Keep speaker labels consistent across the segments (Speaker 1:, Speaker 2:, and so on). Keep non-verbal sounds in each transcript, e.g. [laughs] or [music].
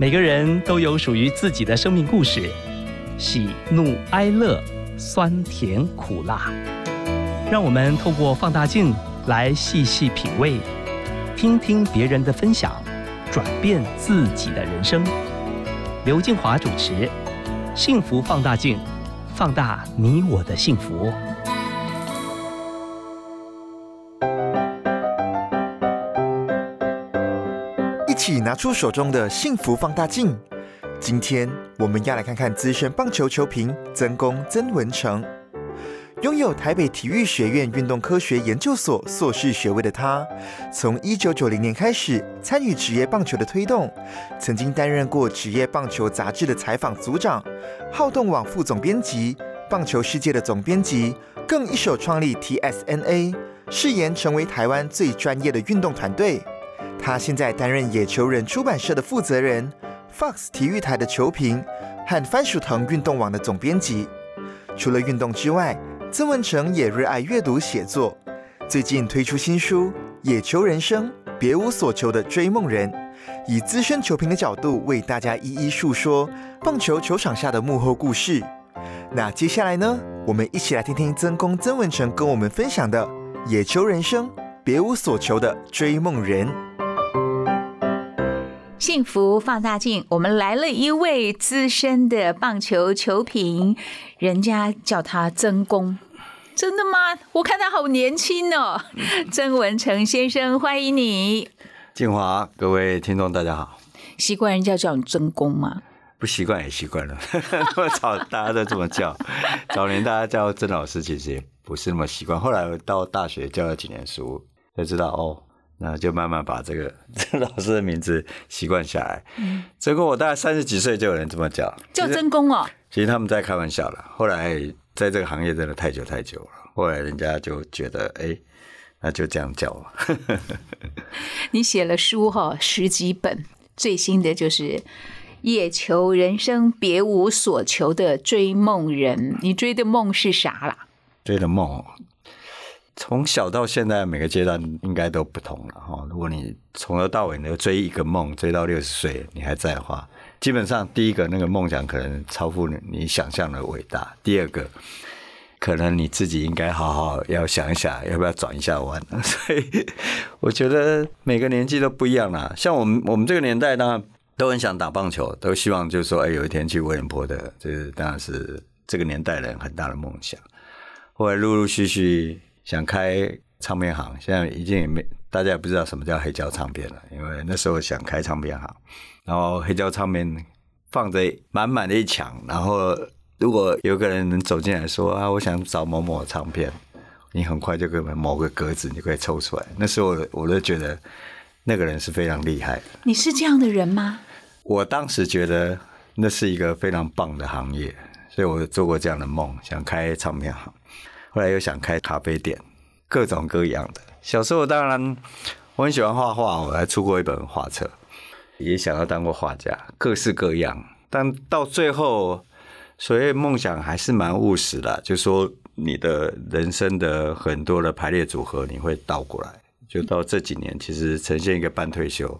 Speaker 1: 每个人都有属于自己的生命故事，喜怒哀乐，酸甜苦辣。让我们透过放大镜来细细品味，听听别人的分享，转变自己的人生。刘静华主持《幸福放大镜》，放大你我的幸福。
Speaker 2: 起拿出手中的幸福放大镜。今天我们要来看看资深棒球球评曾公曾文成。拥有台北体育学院运动科学研究所硕士学位的他，从一九九零年开始参与职业棒球的推动，曾经担任过职业棒球杂志的采访组长、好动网副总编辑、棒球世界的总编辑，更一手创立 TSNA，誓言成为台湾最专业的运动团队。他现在担任野球人出版社的负责人、Fox 体育台的球评和番薯藤运动网的总编辑。除了运动之外，曾文成也热爱阅读写作，最近推出新书《野球人生，别无所求的追梦人》，以资深球评的角度为大家一一述说棒球球场下的幕后故事。那接下来呢，我们一起来听听曾公曾文成跟我们分享的《野球人生，别无所求的追梦人》。
Speaker 3: 幸福放大镜，我们来了一位资深的棒球球评，人家叫他曾公，真的吗？我看他好年轻哦，曾文成先生，欢迎你。
Speaker 4: 静华，各位听众，大家好。
Speaker 3: 习惯人家叫你曾公吗？
Speaker 4: 不习惯也习惯了，[laughs] 早大家都这么叫。[laughs] 早年大家叫曾老师，其实也不是那么习惯。后来到大学教了几年书，才知道哦。那就慢慢把这个 [laughs] 曾老师的名字习惯下来。嗯，结果我大概三十几岁就有人这么叫，
Speaker 3: 叫曾公哦。
Speaker 4: 其实他们在开玩笑了。后来在这个行业真的太久太久了，后来人家就觉得，哎，那就这样叫吧。[laughs]
Speaker 3: 你写了书哈，十几本，最新的就是《野求人生，别无所求的追梦人》。你追的梦是啥啦？
Speaker 4: 追的梦。从小到现在，每个阶段应该都不同了哈。如果你从头到尾你追一个梦，追到六十岁你还在的话，基本上第一个那个梦想可能超乎你想象的伟大。第二个，可能你自己应该好好要想一想，要不要转一下弯。[laughs] 所以我觉得每个年纪都不一样啦。像我们我们这个年代，当然都很想打棒球，都希望就是说，哎，有一天去威廉坡的，这当然是这个年代人很大的梦想。后来陆陆续续。想开唱片行，现在已经也没大家也不知道什么叫黑胶唱片了，因为那时候想开唱片行，然后黑胶唱片放着满满的一墙，然后如果有个人能走进来说啊，我想找某某唱片，你很快就可以某个格子你可以抽出来。那时候我都觉得那个人是非常厉害的。
Speaker 3: 你是这样的人吗？
Speaker 4: 我当时觉得那是一个非常棒的行业，所以我做过这样的梦，想开唱片行。后来又想开咖啡店，各种各样的。小时候当然我很喜欢画画，我还出过一本画册，也想要当过画家，各式各样。但到最后，所谓梦想还是蛮务实的，就说你的人生的很多的排列组合，你会倒过来。就到这几年，其实呈现一个半退休，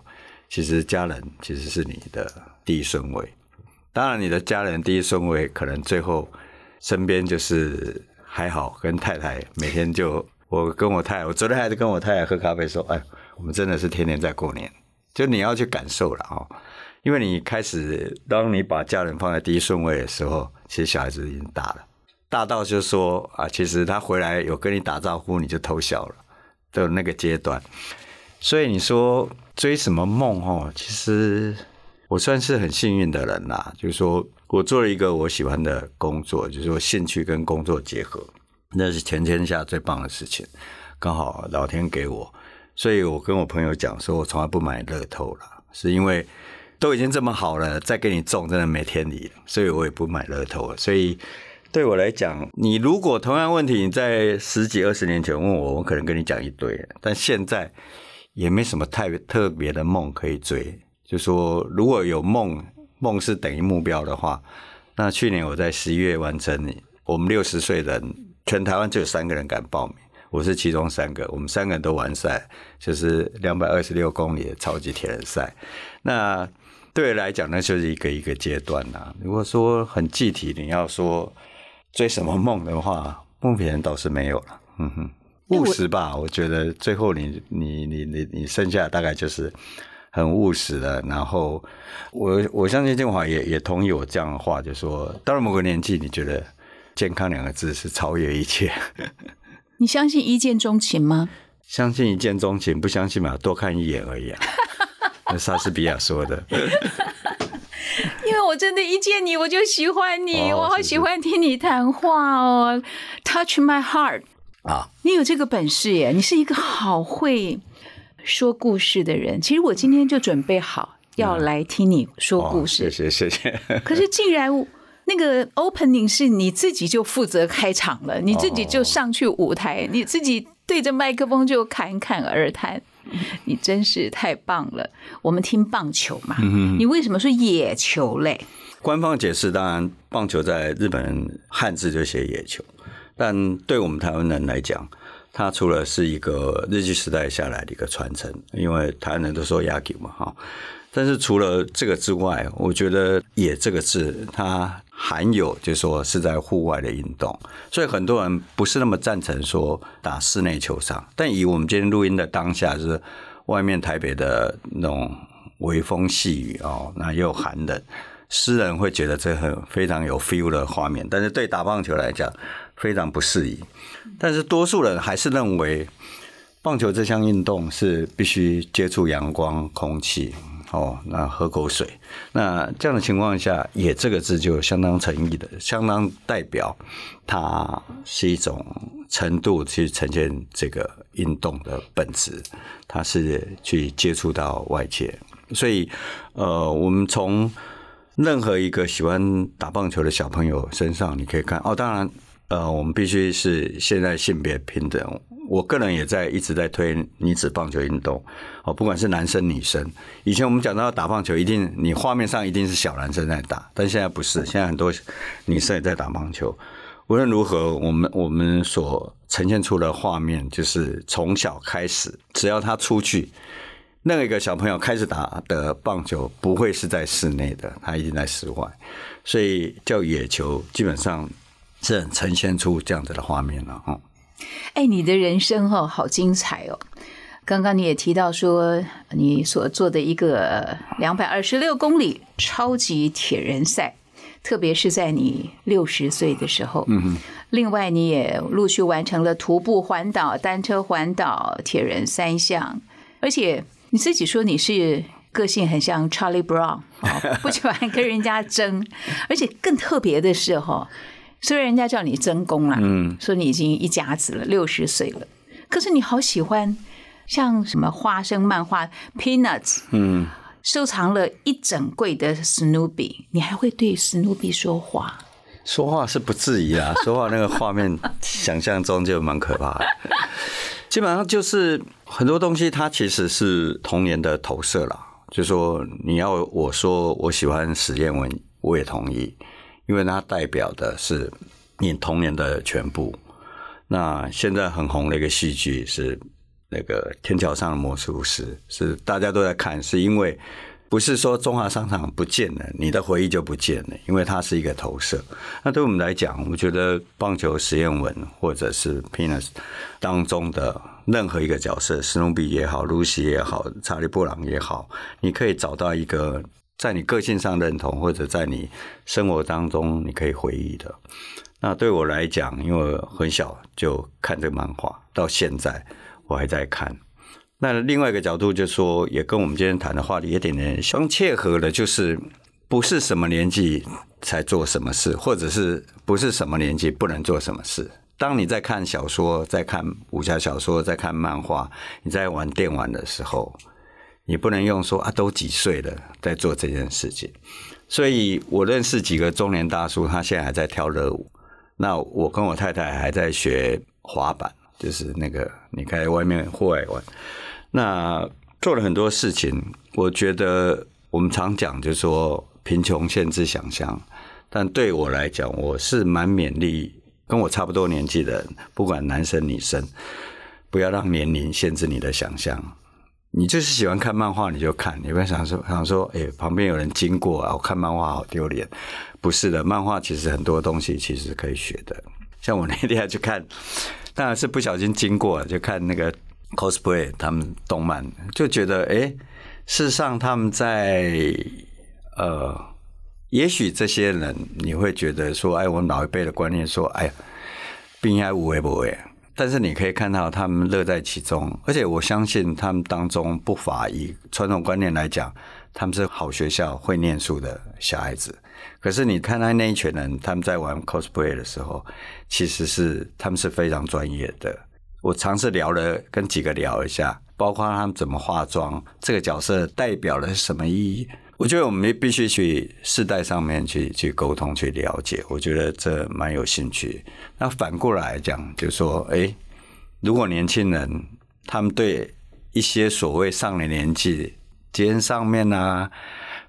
Speaker 4: 其实家人其实是你的第一顺位。当然，你的家人第一顺位，可能最后身边就是。还好，跟太太每天就我跟我太太，我昨天还是跟我太太喝咖啡，说：“哎，我们真的是天天在过年。”就你要去感受了哦，因为你开始，当你把家人放在第一顺位的时候，其实小孩子已经大了，大到就说啊，其实他回来有跟你打招呼，你就偷笑了的那个阶段。所以你说追什么梦哦？其实我算是很幸运的人啦，就是说。我做了一个我喜欢的工作，就是说兴趣跟工作结合，那是全天下最棒的事情。刚好老天给我，所以我跟我朋友讲说，我从来不买乐透了，是因为都已经这么好了，再给你中真的没天理，所以我也不买乐透了。所以对我来讲，你如果同样问题你在十几二十年前问我，我可能跟你讲一堆，但现在也没什么太特别的梦可以追。就说如果有梦。梦是等于目标的话，那去年我在十一月完成，我们六十岁人，全台湾只有三个人敢报名，我是其中三个，我们三个人都完赛，就是两百二十六公里的超级铁人赛。那对来讲，那就是一个一个阶段呐。如果说很具体，你要说追什么梦的话，目前倒是没有了。嗯哼，务实吧，我觉得最后你你你你你剩下大概就是很务实的。然后我我相信建华也也同意我这样的话，就说到了某个年纪，你觉得健康两个字是超越一切。[laughs]
Speaker 3: 你相信一见钟情吗？
Speaker 4: 相信一见钟情，不相信嘛，多看一眼而已啊。[laughs] 那莎士比亚说的。[laughs]
Speaker 3: 因为我真的，一见你我就喜欢你，
Speaker 4: 哦
Speaker 3: 我好喜欢听你谈话哦，Touch my heart
Speaker 4: 啊！
Speaker 3: 你有这个本事耶，你是一个好会说故事的人。其实我今天就准备好要来听你说故事，
Speaker 4: 哦谢谢谢谢。[laughs]
Speaker 3: 可是竟然那个 opening 是你自己就负责开场了，你自己就上去舞台，你自己对着麦克风就侃侃而谈，你真是太棒了。我们听棒球嘛，你为什么说野球嘞？
Speaker 4: 官方解释，当然棒球在日本人汉字就写野球，但对我们台湾人来讲，它除了是一个日据时代下来的一个传承，因为台湾人都说野球嘛，哈。但是除了这个之外，我觉得“野”这个字，它含有就是说是在户外的运动，所以很多人不是那么赞成说打室内球场。但以我们今天录音的当下，就是外面台北的那种微风细雨哦，那又寒冷，诗人会觉得这很非常有 feel 的画面，但是对打棒球来讲非常不适宜。但是多数人还是认为棒球这项运动是必须接触阳光、空气。哦，那喝口水。那这样的情况下，“也”这个字就相当诚意的，相当代表它是一种程度去呈现这个运动的本质，它是去接触到外界。所以，呃，我们从任何一个喜欢打棒球的小朋友身上，你可以看哦。当然，呃，我们必须是现在性别平等。我个人也在一直在推女子棒球运动哦，不管是男生女生。以前我们讲到打棒球，一定你画面上一定是小男生在打，但现在不是，现在很多女生也在打棒球。无论如何，我们我们所呈现出的画面，就是从小开始，只要他出去，那一个小朋友开始打的棒球，不会是在室内的，他一定在室外，所以叫野球，基本上是呈现出这样子的画面了哈。
Speaker 3: 哎，你的人生哦，好精彩哦！刚刚你也提到说，你所做的一个两百二十六公里超级铁人赛，特别是在你六十岁的时候。嗯另外，你也陆续完成了徒步环岛、单车环岛、铁人三项，而且你自己说你是个性很像 Charlie Brown，哦、不喜欢跟人家争，[laughs] 而且更特别的是哈。虽然人家叫你真功啦，嗯，说你已经一甲子了，六十岁了，可是你好喜欢像什么花生漫画 Peanuts，嗯，收藏了一整柜的 Snoopy，你还会对 Snoopy 说话？
Speaker 4: 说话是不至于啊，[laughs] 说话那个画面想象中就蛮可怕的。[laughs] 基本上就是很多东西，它其实是童年的投射啦。就说你要我说我喜欢史艳文，我也同意。因为它代表的是你童年的全部。那现在很红的一个戏剧是那个《天桥上的魔术师》，是大家都在看，是因为不是说中华商场不见了，你的回忆就不见了，因为它是一个投射。那对我们来讲，我觉得棒球实验文或者是 Pinus 当中的任何一个角色，史努比也好，露西也好，查理布朗也好，你可以找到一个。在你个性上认同，或者在你生活当中你可以回忆的，那对我来讲，因为很小就看这个漫画，到现在我还在看。那另外一个角度就是说，也跟我们今天谈的话题有点点相切合的，就是不是什么年纪才做什么事，或者是不是什么年纪不能做什么事。当你在看小说、在看武侠小说、在看漫画、你在玩电玩的时候。你不能用说啊，都几岁了在做这件事情，所以我认识几个中年大叔，他现在还在跳热舞。那我跟我太太还在学滑板，就是那个你在外面户外玩。那做了很多事情，我觉得我们常讲就是说贫穷限制想象，但对我来讲，我是蛮勉励跟我差不多年纪的人，不管男生女生，不要让年龄限制你的想象。你就是喜欢看漫画，你就看，你不要想说想说，哎、旁边有人经过啊，我看漫画好丢脸。不是的，漫画其实很多东西其实可以学的。像我那天去看，当然是不小心经过，就看那个 cosplay 他们动漫，就觉得哎、诶事实上他们在呃，也许这些人你会觉得说，哎，我老一辈的观念说，哎呀，病应该无为不为。但是你可以看到他们乐在其中，而且我相信他们当中不乏以传统观念来讲，他们是好学校会念书的小孩子。可是你看他那一群人，他们在玩 cosplay 的时候，其实是他们是非常专业的。我尝试聊了跟几个聊一下，包括他们怎么化妆，这个角色代表了什么意义。我觉得我们必须去世代上面去去沟通、去了解，我觉得这蛮有兴趣。那反过来讲，就说，哎，如果年轻人他们对一些所谓上了年纪，街上面啊，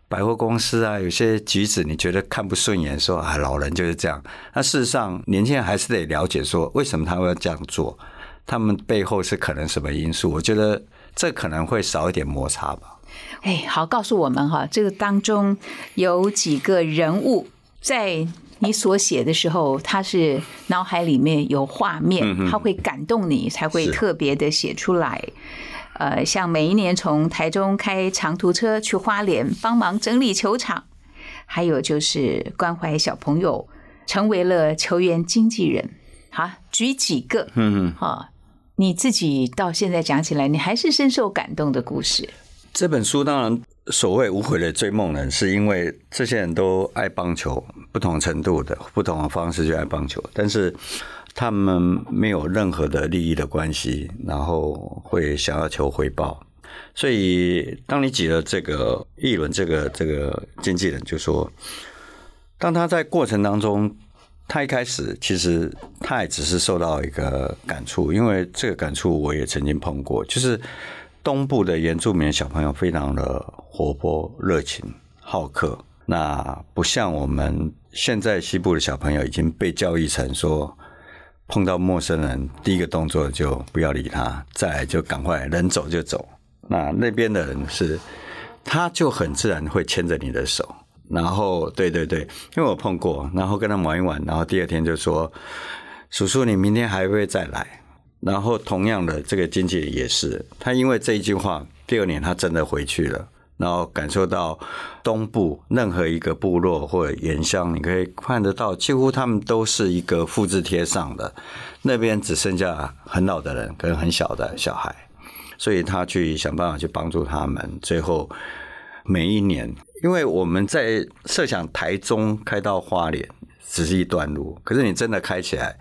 Speaker 4: 百货公司啊，有些举止你觉得看不顺眼，说啊，老人就是这样。那事实上，年轻人还是得了解说，为什么他会要这样做，他们背后是可能什么因素。我觉得这可能会少一点摩擦吧。
Speaker 3: 哎，好，告诉我们哈，这个当中有几个人物在你所写的时候，他是脑海里面有画面，他会感动你，才会特别的写出来。呃，像每一年从台中开长途车去花莲帮忙整理球场，还有就是关怀小朋友，成为了球员经纪人。好，举几个，
Speaker 4: 嗯嗯。
Speaker 3: 哈，你自己到现在讲起来，你还是深受感动的故事。
Speaker 4: 这本书当然所谓无悔的追梦人，是因为这些人都爱棒球，不同程度的、不同的方式去爱棒球，但是他们没有任何的利益的关系，然后会想要求回报。所以，当你挤了这个议伦这个这个经纪人，就说，当他在过程当中，他一开始其实他也只是受到一个感触，因为这个感触我也曾经碰过，就是东部的原住民小朋友非常的活泼、热情、好客，那不像我们现在西部的小朋友已经被教育成说，碰到陌生人第一个动作就不要理他，再就赶快人走就走。那那边的人是，他就很自然会牵着你的手，然后对对对，因为我碰过，然后跟他玩一玩，然后第二天就说：“叔叔，你明天还会再来。”然后同样的，这个经纪人也是，他因为这一句话，第二年他真的回去了，然后感受到东部任何一个部落或者原乡，你可以看得到，几乎他们都是一个复制贴上的，那边只剩下很老的人跟很小的小孩，所以他去想办法去帮助他们，最后每一年，因为我们在设想台中开到花莲只是一段路，可是你真的开起来。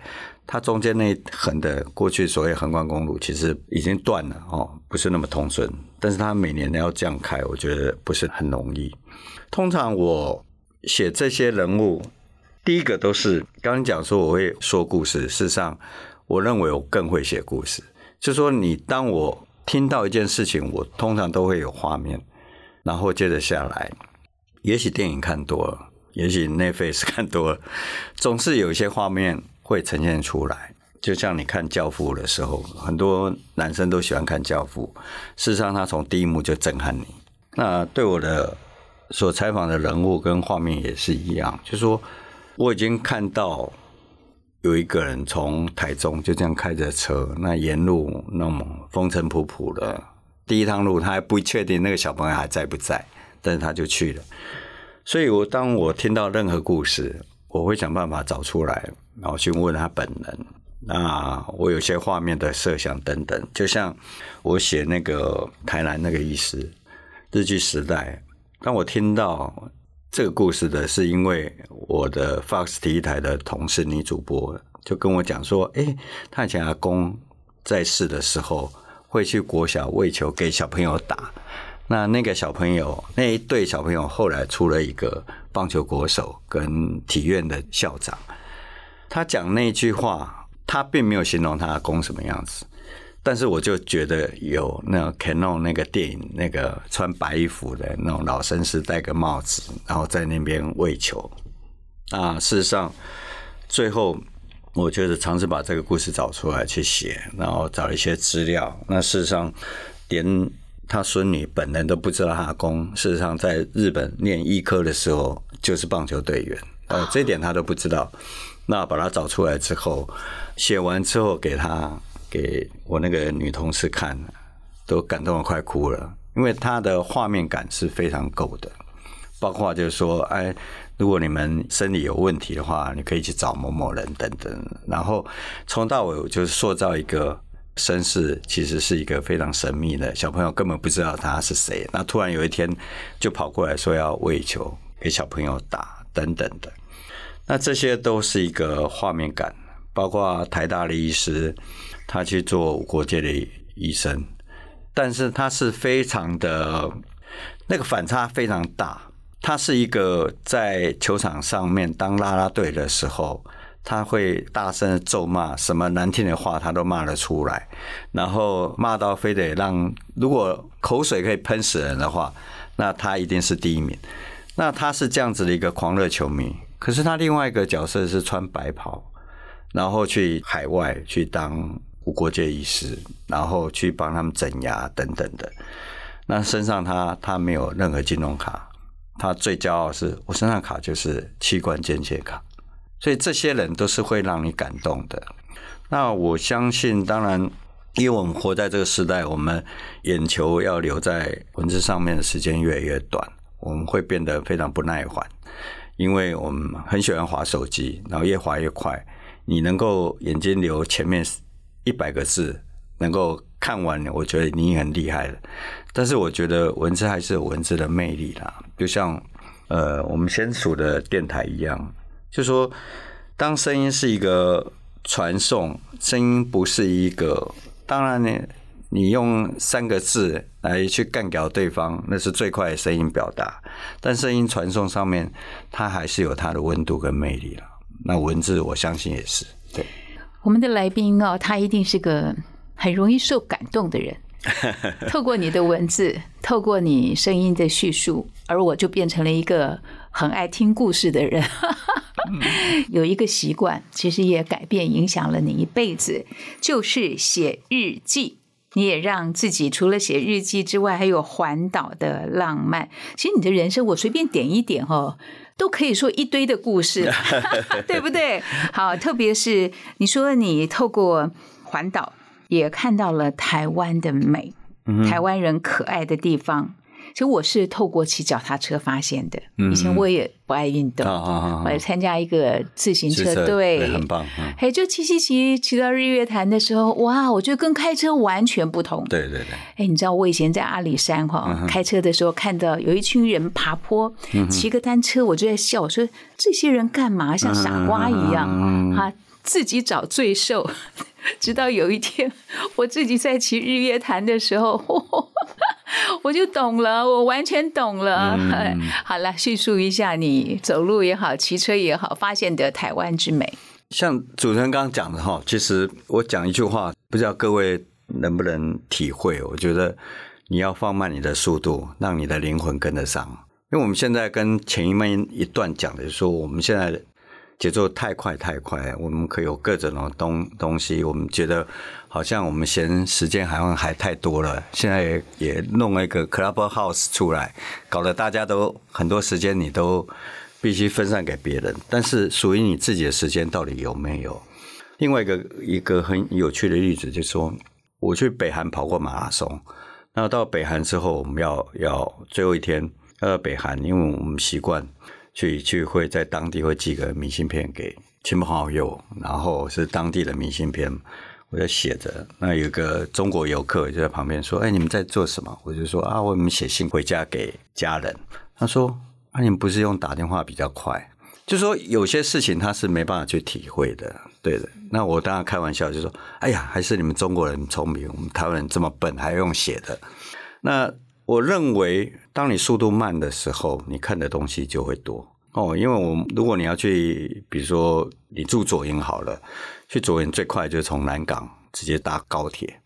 Speaker 4: 它中间那一横的过去所谓横贯公路，其实已经断了哦，不是那么通顺。但是它每年都要这样开，我觉得不是很容易。通常我写这些人物，第一个都是刚刚讲说我会说故事，事实上我认为我更会写故事。就说你当我听到一件事情，我通常都会有画面，然后接着下来，也许电影看多了，也许 Netflix 看多了，总是有一些画面。会呈现出来，就像你看《教父》的时候，很多男生都喜欢看《教父》。事实上，他从第一幕就震撼你。那对我的所采访的人物跟画面也是一样，就是说我已经看到有一个人从台中就这样开着车，那沿路那么风尘仆仆的，第一趟路他还不确定那个小朋友还在不在，但是他就去了。所以我当我听到任何故事，我会想办法找出来。然后去问他本人，那我有些画面的设想等等，就像我写那个台南那个医师日剧时代，当我听到这个故事的是因为我的 Fox 体育台的同事女主播就跟我讲说，哎，他以前阿公在世的时候会去国小喂球给小朋友打，那那个小朋友那一对小朋友后来出了一个棒球国手跟体院的校长。他讲那句话，他并没有形容他的公什么样子，但是我就觉得有那 Canon 那个电影，那个穿白衣服的那种老绅士，戴个帽子，然后在那边喂球。啊，事实上，最后我觉得尝试把这个故事找出来去写，然后找了一些资料。那事实上，连他孙女本人都不知道他的公事实上在日本念医科的时候就是棒球队员，呃，这点他都不知道。那把他找出来之后，写完之后给他给我那个女同事看，都感动的快哭了，因为他的画面感是非常够的，包括就是说，哎，如果你们生理有问题的话，你可以去找某某人等等，然后从到尾就是塑造一个身世，其实是一个非常神秘的小朋友，根本不知道他是谁，那突然有一天就跑过来说要喂球给小朋友打等等的。那这些都是一个画面感，包括台大的医师，他去做国界的医生，但是他是非常的，那个反差非常大。他是一个在球场上面当啦啦队的时候，他会大声的咒骂，什么难听的话他都骂得出来，然后骂到非得让，如果口水可以喷死人的话，那他一定是第一名。那他是这样子的一个狂热球迷。可是他另外一个角色是穿白袍，然后去海外去当无国界医师，然后去帮他们整牙等等的。那身上他他没有任何金融卡，他最骄傲是我身上卡就是器官捐献卡。所以这些人都是会让你感动的。那我相信，当然，因为我们活在这个时代，我们眼球要留在文字上面的时间越来越短，我们会变得非常不耐烦。因为我们很喜欢滑手机，然后越滑越快。你能够眼睛留前面一百个字，能够看完，我觉得你很厉害了。但是我觉得文字还是有文字的魅力啦，就像呃我们先属的电台一样，就说当声音是一个传送，声音不是一个，当然呢。你用三个字来去干掉对方，那是最快的声音表达。但声音传送上面，它还是有它的温度跟魅力了。那文字，我相信也是。对，
Speaker 3: 我们的来宾哦，他一定是个很容易受感动的人。[laughs] 透过你的文字，透过你声音的叙述，而我就变成了一个很爱听故事的人。[laughs] 有一个习惯，其实也改变影响了你一辈子，就是写日记。你也让自己除了写日记之外，还有环岛的浪漫。其实你的人生，我随便点一点哦，都可以说一堆的故事，[laughs] 对不对？好，特别是你说你透过环岛，也看到了台湾的美，台湾人可爱的地方。其实我是透过骑脚踏车发现的。以前我也不爱运动，我参加一个自行车队，
Speaker 4: 很棒。
Speaker 3: 嘿，就骑骑骑骑到日月潭的时候，哇，我觉得跟开车完全不同。
Speaker 4: 对对对。
Speaker 3: 哎，你知道我以前在阿里山哈开车的时候，看到有一群人爬坡，骑个单车，我就在笑，我说这些人干嘛像傻瓜一样？哈，自己找罪受。[laughs] 直到有一天，我自己在骑日月潭的时候。[laughs] 我就懂了，我完全懂了。[laughs] 好了，叙述一下你走路也好，骑车也好，发现的台湾之美。
Speaker 4: 像主持人刚刚讲的哈，其实我讲一句话，不知道各位能不能体会？我觉得你要放慢你的速度，让你的灵魂跟得上。因为我们现在跟前一面一段讲的，说我们现在。节奏太快太快，我们可以有各种的东东西。我们觉得好像我们嫌时间好像还太多了，现在也也弄了一个 Clubhouse 出来，搞得大家都很多时间你都必须分散给别人。但是属于你自己的时间到底有没有？另外一个一个很有趣的例子就是说，我去北韩跑过马拉松，那到北韩之后，我们要要最后一天要到北韩，因为我们习惯。去去会在当地会寄个明信片给亲朋好友，然后是当地的明信片，我就写着。那有个中国游客就在旁边说：“哎，你们在做什么？”我就说：“啊，我们写信回家给家人。”他说：“啊，你们不是用打电话比较快？”就说有些事情他是没办法去体会的，对的。那我当然开玩笑就说：“哎呀，还是你们中国人聪明，我们台湾人这么笨，还用写的。”那我认为，当你速度慢的时候，你看的东西就会多哦。因为我如果你要去，比如说你住左营好了，去左营最快就是从南港直接搭高铁。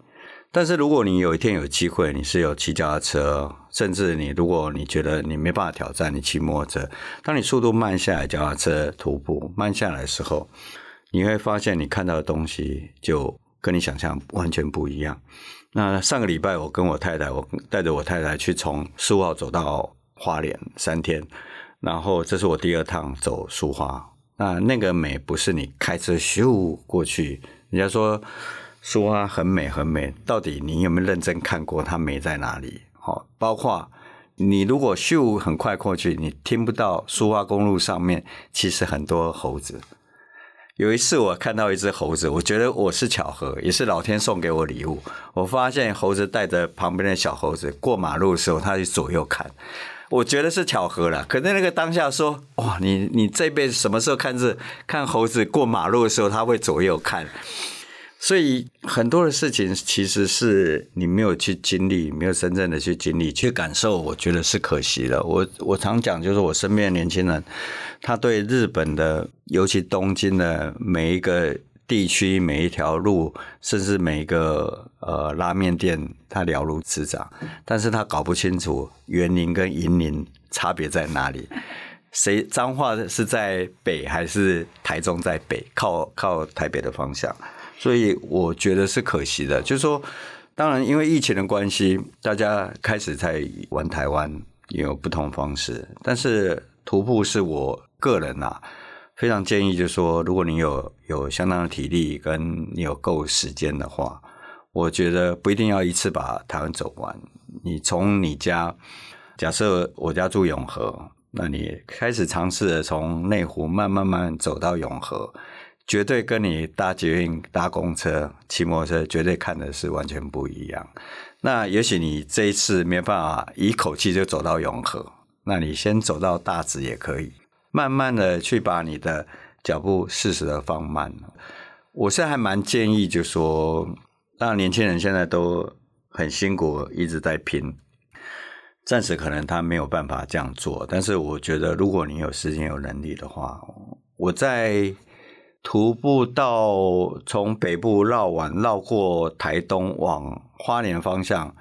Speaker 4: 但是如果你有一天有机会，你是有骑脚踏车，甚至你如果你觉得你没办法挑战，你骑摩托车，当你速度慢下来，脚踏车徒步慢下来的时候，你会发现你看到的东西就跟你想象完全不一样。那上个礼拜我跟我太太，我带着我太太去从苏澳走到花莲三天，然后这是我第二趟走苏花。那那个美不是你开车咻过去，人家说苏花很美很美，到底你有没有认真看过它美在哪里？好，包括你如果咻很快过去，你听不到苏花公路上面其实很多猴子。有一次我看到一只猴子，我觉得我是巧合，也是老天送给我礼物。我发现猴子带着旁边的小猴子过马路的时候，它就左右看，我觉得是巧合了。可是那个当下说，哇，你你这辈子什么时候看是看猴子过马路的时候，它会左右看？所以很多的事情其实是你没有去经历，没有真正的去经历、去感受，我觉得是可惜的。我我常讲，就是我身边的年轻人，他对日本的，尤其东京的每一个地区、每一条路，甚至每一个呃拉面店，他了如指掌，但是他搞不清楚园林跟银林差别在哪里。谁彰化是在北还是台中在北？靠靠台北的方向。所以我觉得是可惜的，就是说，当然因为疫情的关系，大家开始在玩台湾，也有不同方式。但是徒步是我个人啊，非常建议，就是说，如果你有有相当的体力，跟你有够时间的话，我觉得不一定要一次把台湾走完。你从你家，假设我家住永和，那你开始尝试的从内湖慢慢慢走到永和。绝对跟你搭捷运、搭公车、骑摩托车，绝对看的是完全不一样。那也许你这一次没办法一口气就走到永和，那你先走到大直也可以，慢慢的去把你的脚步适时的放慢。我是还蛮建议，就说，让年轻人现在都很辛苦，一直在拼，暂时可能他没有办法这样做。但是我觉得，如果你有时间、有能力的话，我在。徒步到从北部绕完绕过台东往花莲方向，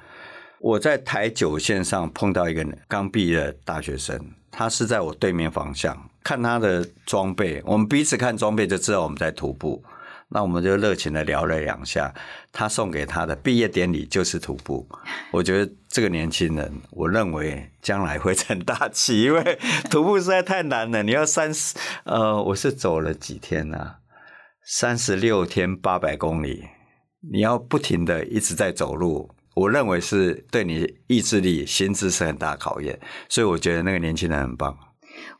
Speaker 4: 我在台九线上碰到一个刚毕业的大学生，他是在我对面方向，看他的装备，我们彼此看装备就知道我们在徒步。那我们就热情的聊了两下，他送给他的毕业典礼就是徒步。我觉得这个年轻人，我认为将来会成大器，因为徒步实在太难了。你要三十，呃，我是走了几天呢？三十六天八百公里，你要不停的一直在走路，我认为是对你意志力、心智是很大考验。所以我觉得那个年轻人很棒。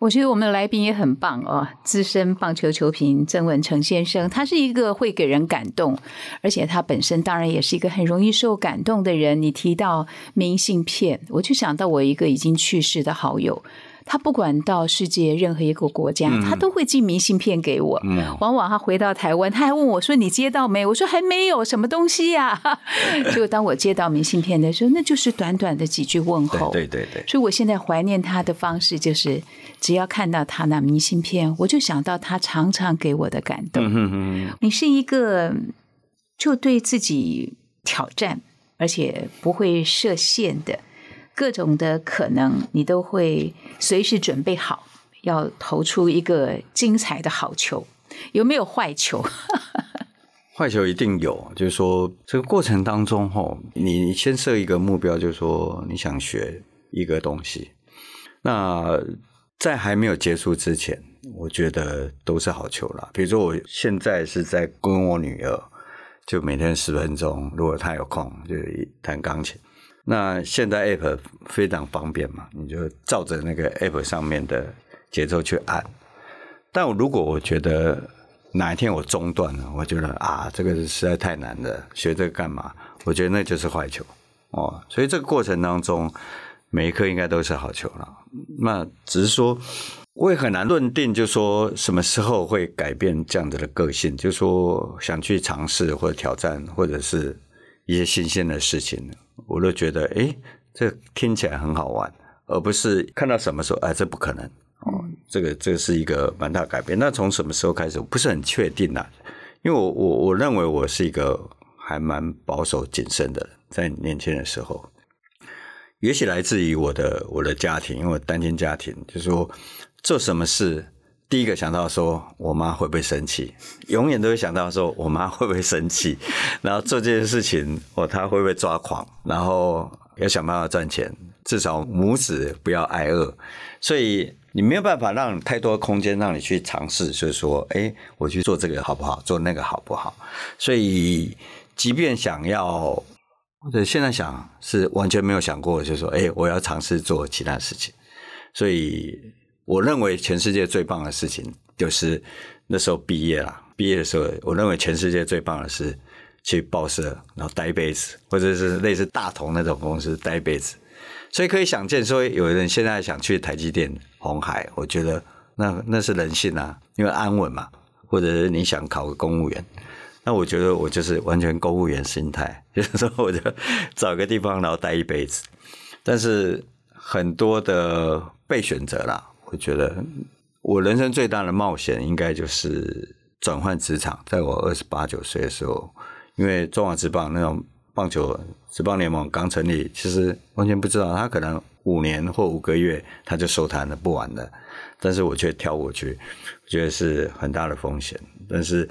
Speaker 3: 我觉得我们的来宾也很棒哦，资深棒球球评郑文成先生，他是一个会给人感动，而且他本身当然也是一个很容易受感动的人。你提到明信片，我就想到我一个已经去世的好友。他不管到世界任何一个国家，他都会寄明信片给我。往往他回到台湾，他还问我说：“你接到没？”我说：“还没有，什么东西呀？” [laughs] 就当我接到明信片的时候，那就是短短的几句问候。
Speaker 4: 对对对。
Speaker 3: 所以我现在怀念他的方式，就是只要看到他那明信片，我就想到他常常给我的感动。你是一个就对自己挑战，而且不会设限的。各种的可能，你都会随时准备好，要投出一个精彩的好球。[laughs] 有没有坏球？[laughs]
Speaker 4: 坏球一定有，就是说这个过程当中，吼，你先设一个目标，就是说你想学一个东西。那在还没有结束之前，我觉得都是好球了。比如说，我现在是在跟我女儿，就每天十分钟，如果她有空，就弹钢琴。那现在 App 非常方便嘛，你就照着那个 App 上面的节奏去按。但我如果我觉得哪一天我中断了，我觉得啊，这个实在太难了，学这个干嘛？我觉得那就是坏球哦。所以这个过程当中，每一颗应该都是好球了。那只是说，我也很难论定，就说什么时候会改变这样子的个性，就说想去尝试或者挑战，或者是。一些新鲜的事情，我都觉得，哎，这听起来很好玩，而不是看到什么时候，哎，这不可能哦，这个这是一个蛮大改变。那从什么时候开始，我不是很确定啊，因为我我我认为我是一个还蛮保守谨慎的人，在年轻的时候，也许来自于我的我的家庭，因为我单亲家庭，就是说做什么事第一个想到说我妈会不会生气，永远都会想到说我妈会不会生气，[laughs] 然后做这件事情，哦，她会不会抓狂，然后要想办法赚钱，至少母子不要挨饿，所以你没有办法让太多空间让你去尝试，就是说，哎，我去做这个好不好，做那个好不好？所以，即便想要，或者现在想是完全没有想过，就是说，哎，我要尝试做其他事情，所以。我认为全世界最棒的事情就是那时候毕业了。毕业的时候，我认为全世界最棒的是去报社，然后待一辈子，或者是类似大同那种公司待一辈子。所以可以想见，说有人现在想去台积电、红海，我觉得那那是人性啊，因为安稳嘛。或者是你想考个公务员，那我觉得我就是完全公务员心态，[laughs] 就是说我就找个地方然后待一辈子。但是很多的被选择了。我觉得我人生最大的冒险应该就是转换职场。在我二十八九岁的时候，因为中华职棒那种棒球职棒联盟刚成立，其实完全不知道他可能五年或五个月他就收摊了，不玩了。但是我却跳过去，我觉得是很大的风险。但是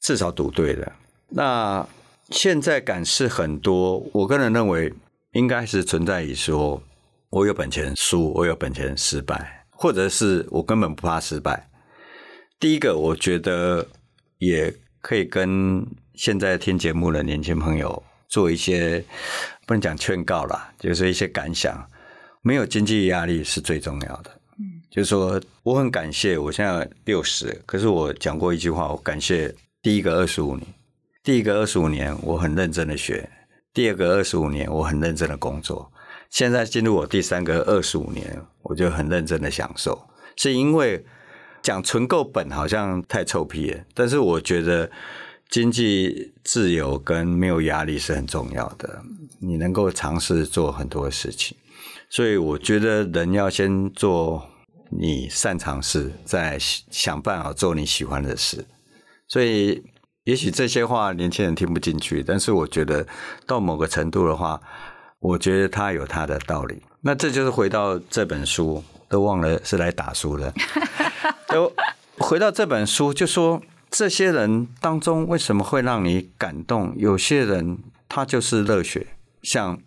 Speaker 4: 至少赌对了。那现在感是很多，我个人认为应该是存在于说，我有本钱输，我有本钱失败。或者是我根本不怕失败。第一个，我觉得也可以跟现在听节目的年轻朋友做一些不能讲劝告啦，就是一些感想。没有经济压力是最重要的。嗯，就是说我很感谢，我现在六十，可是我讲过一句话，我感谢第一个二十五年，第一个二十五年我很认真的学，第二个二十五年我很认真的工作。现在进入我第三个二十五年，我就很认真的享受，是因为讲存够本好像太臭屁了，但是我觉得经济自由跟没有压力是很重要的，你能够尝试做很多事情，所以我觉得人要先做你擅长事，再想办法做你喜欢的事，所以也许这些话年轻人听不进去，但是我觉得到某个程度的话。我觉得他有他的道理，那这就是回到这本书，都忘了是来打书的。[laughs] 都回到这本书，就说这些人当中为什么会让你感动？有些人他就是热血，像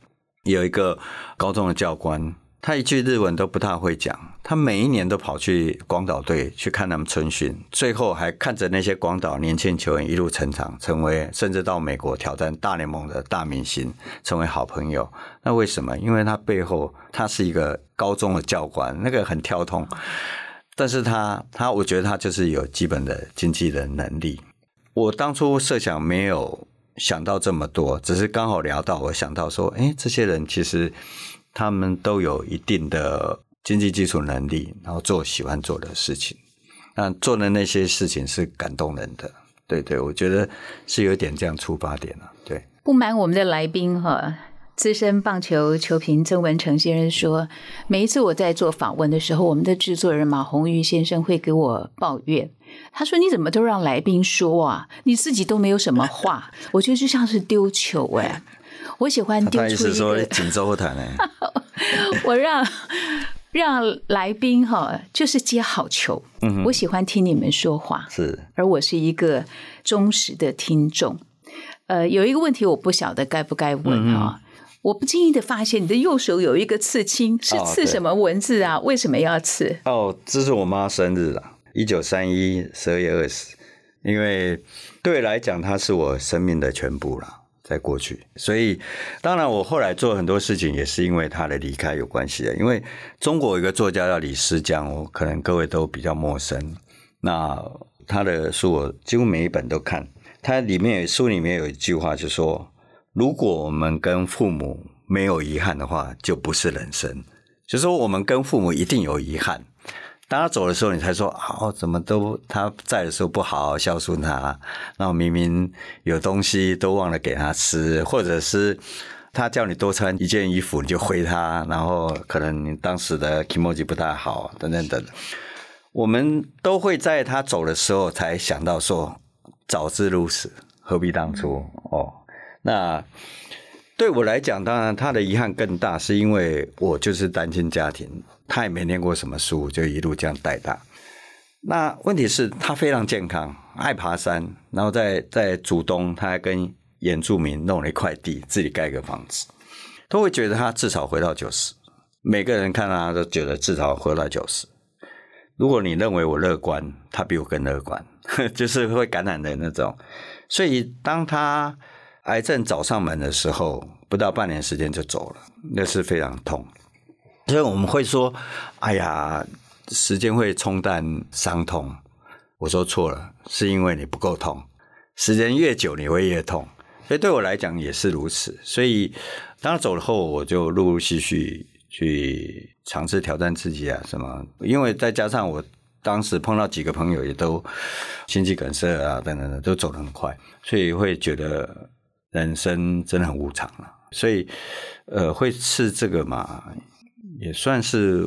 Speaker 4: 有一个高中的教官。他一句日文都不太会讲，他每一年都跑去广岛队去看他们春训，最后还看着那些广岛年轻球员一路成长，成为甚至到美国挑战大联盟的大明星，成为好朋友。那为什么？因为他背后他是一个高中的教官，那个很跳通，但是他他我觉得他就是有基本的经济的能力。我当初设想没有想到这么多，只是刚好聊到，我想到说，哎，这些人其实。他们都有一定的经济基础能力，然后做喜欢做的事情，那做的那些事情是感动人的。对对，我觉得是有点这样出发点了。对，
Speaker 3: 不瞒我们的来宾哈，资深棒球球评曾文成先生说，每一次我在做访问的时候，我们的制作人马红玉先生会给我抱怨，他说：“你怎么都让来宾说啊？你自己都没有什么话。”我觉得就像是丢球哎。我喜欢丢出一个
Speaker 4: 锦州谈呢。[laughs]
Speaker 3: 我让 [laughs] 让来宾哈，就是接好球。嗯，我喜欢听你们说话，
Speaker 4: 是。
Speaker 3: 而我是一个忠实的听众。呃，有一个问题我不晓得该不该问啊。我不经意的发现你的右手有一个刺青，是刺什么文字啊？为什么要刺？
Speaker 4: 哦，这是我妈生日啊，一九三一十二月二十。因为对来讲，它是我生命的全部了。在过去，所以当然我后来做很多事情也是因为他的离开有关系的。因为中国有一个作家叫李思江，我可能各位都比较陌生。那他的书我几乎每一本都看。他里面书里面有一句话，就说：如果我们跟父母没有遗憾的话，就不是人生。就说我们跟父母一定有遗憾。当他走的时候，你才说哦，怎么都他在的时候不好好孝顺他，然后明明有东西都忘了给他吃，或者是他叫你多穿一件衣服，你就回他，然后可能你当时的 emoji 不太好，等等等。我们都会在他走的时候才想到说，早知如此，何必当初？哦，那。对我来讲，当然他的遗憾更大，是因为我就是单亲家庭，他也没念过什么书，就一路这样带大。那问题是，他非常健康，爱爬山，然后在在主东，他还跟原住民弄了一块地，自己盖个房子，都会觉得他至少回到九十。每个人看到他都觉得至少回到九十。如果你认为我乐观，他比我更乐观，[laughs] 就是会感染的那种。所以当他癌症找上门的时候，不到半年时间就走了，那是非常痛。所以我们会说：“哎呀，时间会冲淡伤痛。”我说错了，是因为你不够痛。时间越久，你会越痛。所以对我来讲也是如此。所以当他走了后，我就陆陆续续。去尝试挑战自己啊，什么？因为再加上我当时碰到几个朋友，也都心肌梗塞啊，等等的，都走得很快，所以会觉得人生真的很无常了。所以，呃，会吃这个嘛，也算是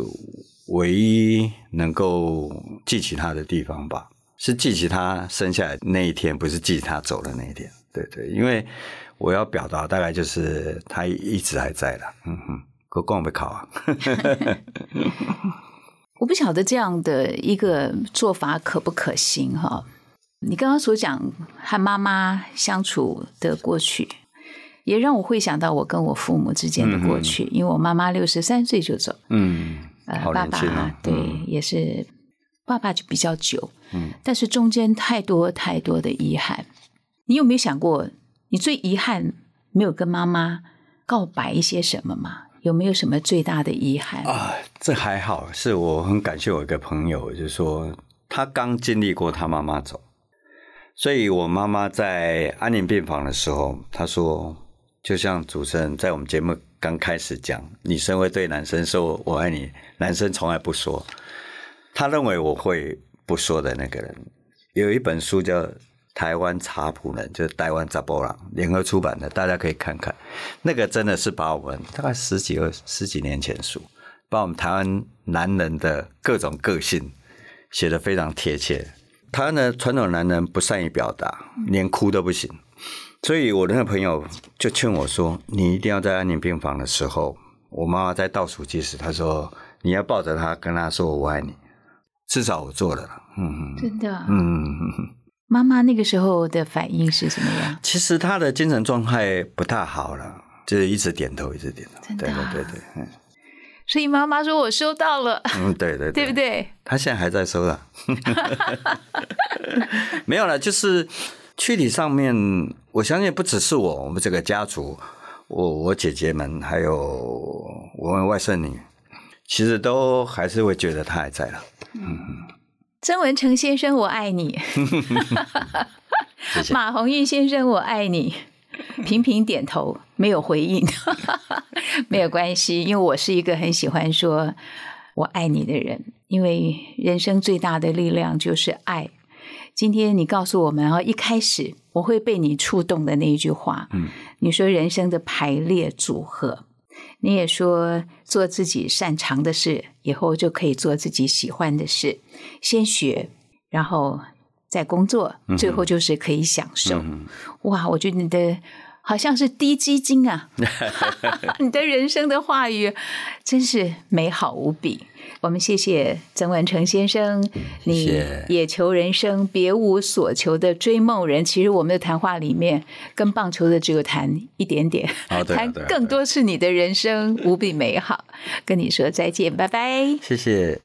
Speaker 4: 唯一能够记起他的地方吧。是记起他生下来那一天，不是记起他走的那一天。对对，因为我要表达大概就是他一直还在的。嗯哼。可光不考啊！[laughs]
Speaker 3: 我不晓得这样的一个做法可不可行哈。你刚刚所讲和妈妈相处的过去，也让我会想到我跟我父母之间的过去。因为我妈妈六十三岁就走，
Speaker 4: 嗯，呃，
Speaker 3: 爸爸对，也是爸爸就比较久，嗯，但是中间太多太多的遗憾。你有没有想过，你最遗憾没有跟妈妈告白一些什么吗？有没有什么最大的遗憾
Speaker 4: 啊？这还好，是我很感谢我一个朋友，就是说他刚经历过他妈妈走，所以我妈妈在安宁病房的时候，他说，就像主持人在我们节目刚开始讲，女生会对男生说“我爱你”，男生从来不说，他认为我会不说的那个人，有一本书叫。台湾茶普人就是台湾查波朗联合出版的，大家可以看看。那个真的是把我们大概十几二十几年前书，把我们台湾男人的各种个性写的非常贴切。台湾的传统男人不善于表达，连哭都不行。所以我那个朋友就劝我说：“你一定要在安宁病房的时候，我妈妈在倒数计时，她说你要抱着她，跟她说我爱你。[laughs] 至少我做了，
Speaker 3: 嗯，真的，嗯。”妈妈那个时候的反应是什么样？
Speaker 4: 其实她的精神状态不太好了，就是一直点头，一直点头。
Speaker 3: 真的，
Speaker 4: 对对对对。嗯。
Speaker 3: 所以妈妈说我收到了。
Speaker 4: 嗯，对 [laughs] 对，
Speaker 3: 对不对？
Speaker 4: 她现在还在收了。[laughs] 没有了，就是躯体上面，我相信不只是我，我们这个家族，我我姐姐们，还有我们外甥女，其实都还是会觉得她还在了。嗯嗯。
Speaker 3: 曾文成先生，我爱你。[laughs] 马红玉先生，我爱你。频频点头，没有回应，[laughs] 没有关系，因为我是一个很喜欢说“我爱你”的人。因为人生最大的力量就是爱。今天你告诉我们啊，一开始我会被你触动的那一句话，嗯，你说人生的排列组合。你也说做自己擅长的事，以后就可以做自己喜欢的事。先学，然后再工作，最后就是可以享受。哇，我觉得你的好像是低基金啊！[laughs] 你的人生的话语真是美好无比。我们谢谢曾文成先生，你也求人生别无所求的追梦人。其实我们的谈话里面跟棒球的只有谈一点点，谈更多是你的人生无比美好。跟你说再见，拜拜，
Speaker 4: 谢谢。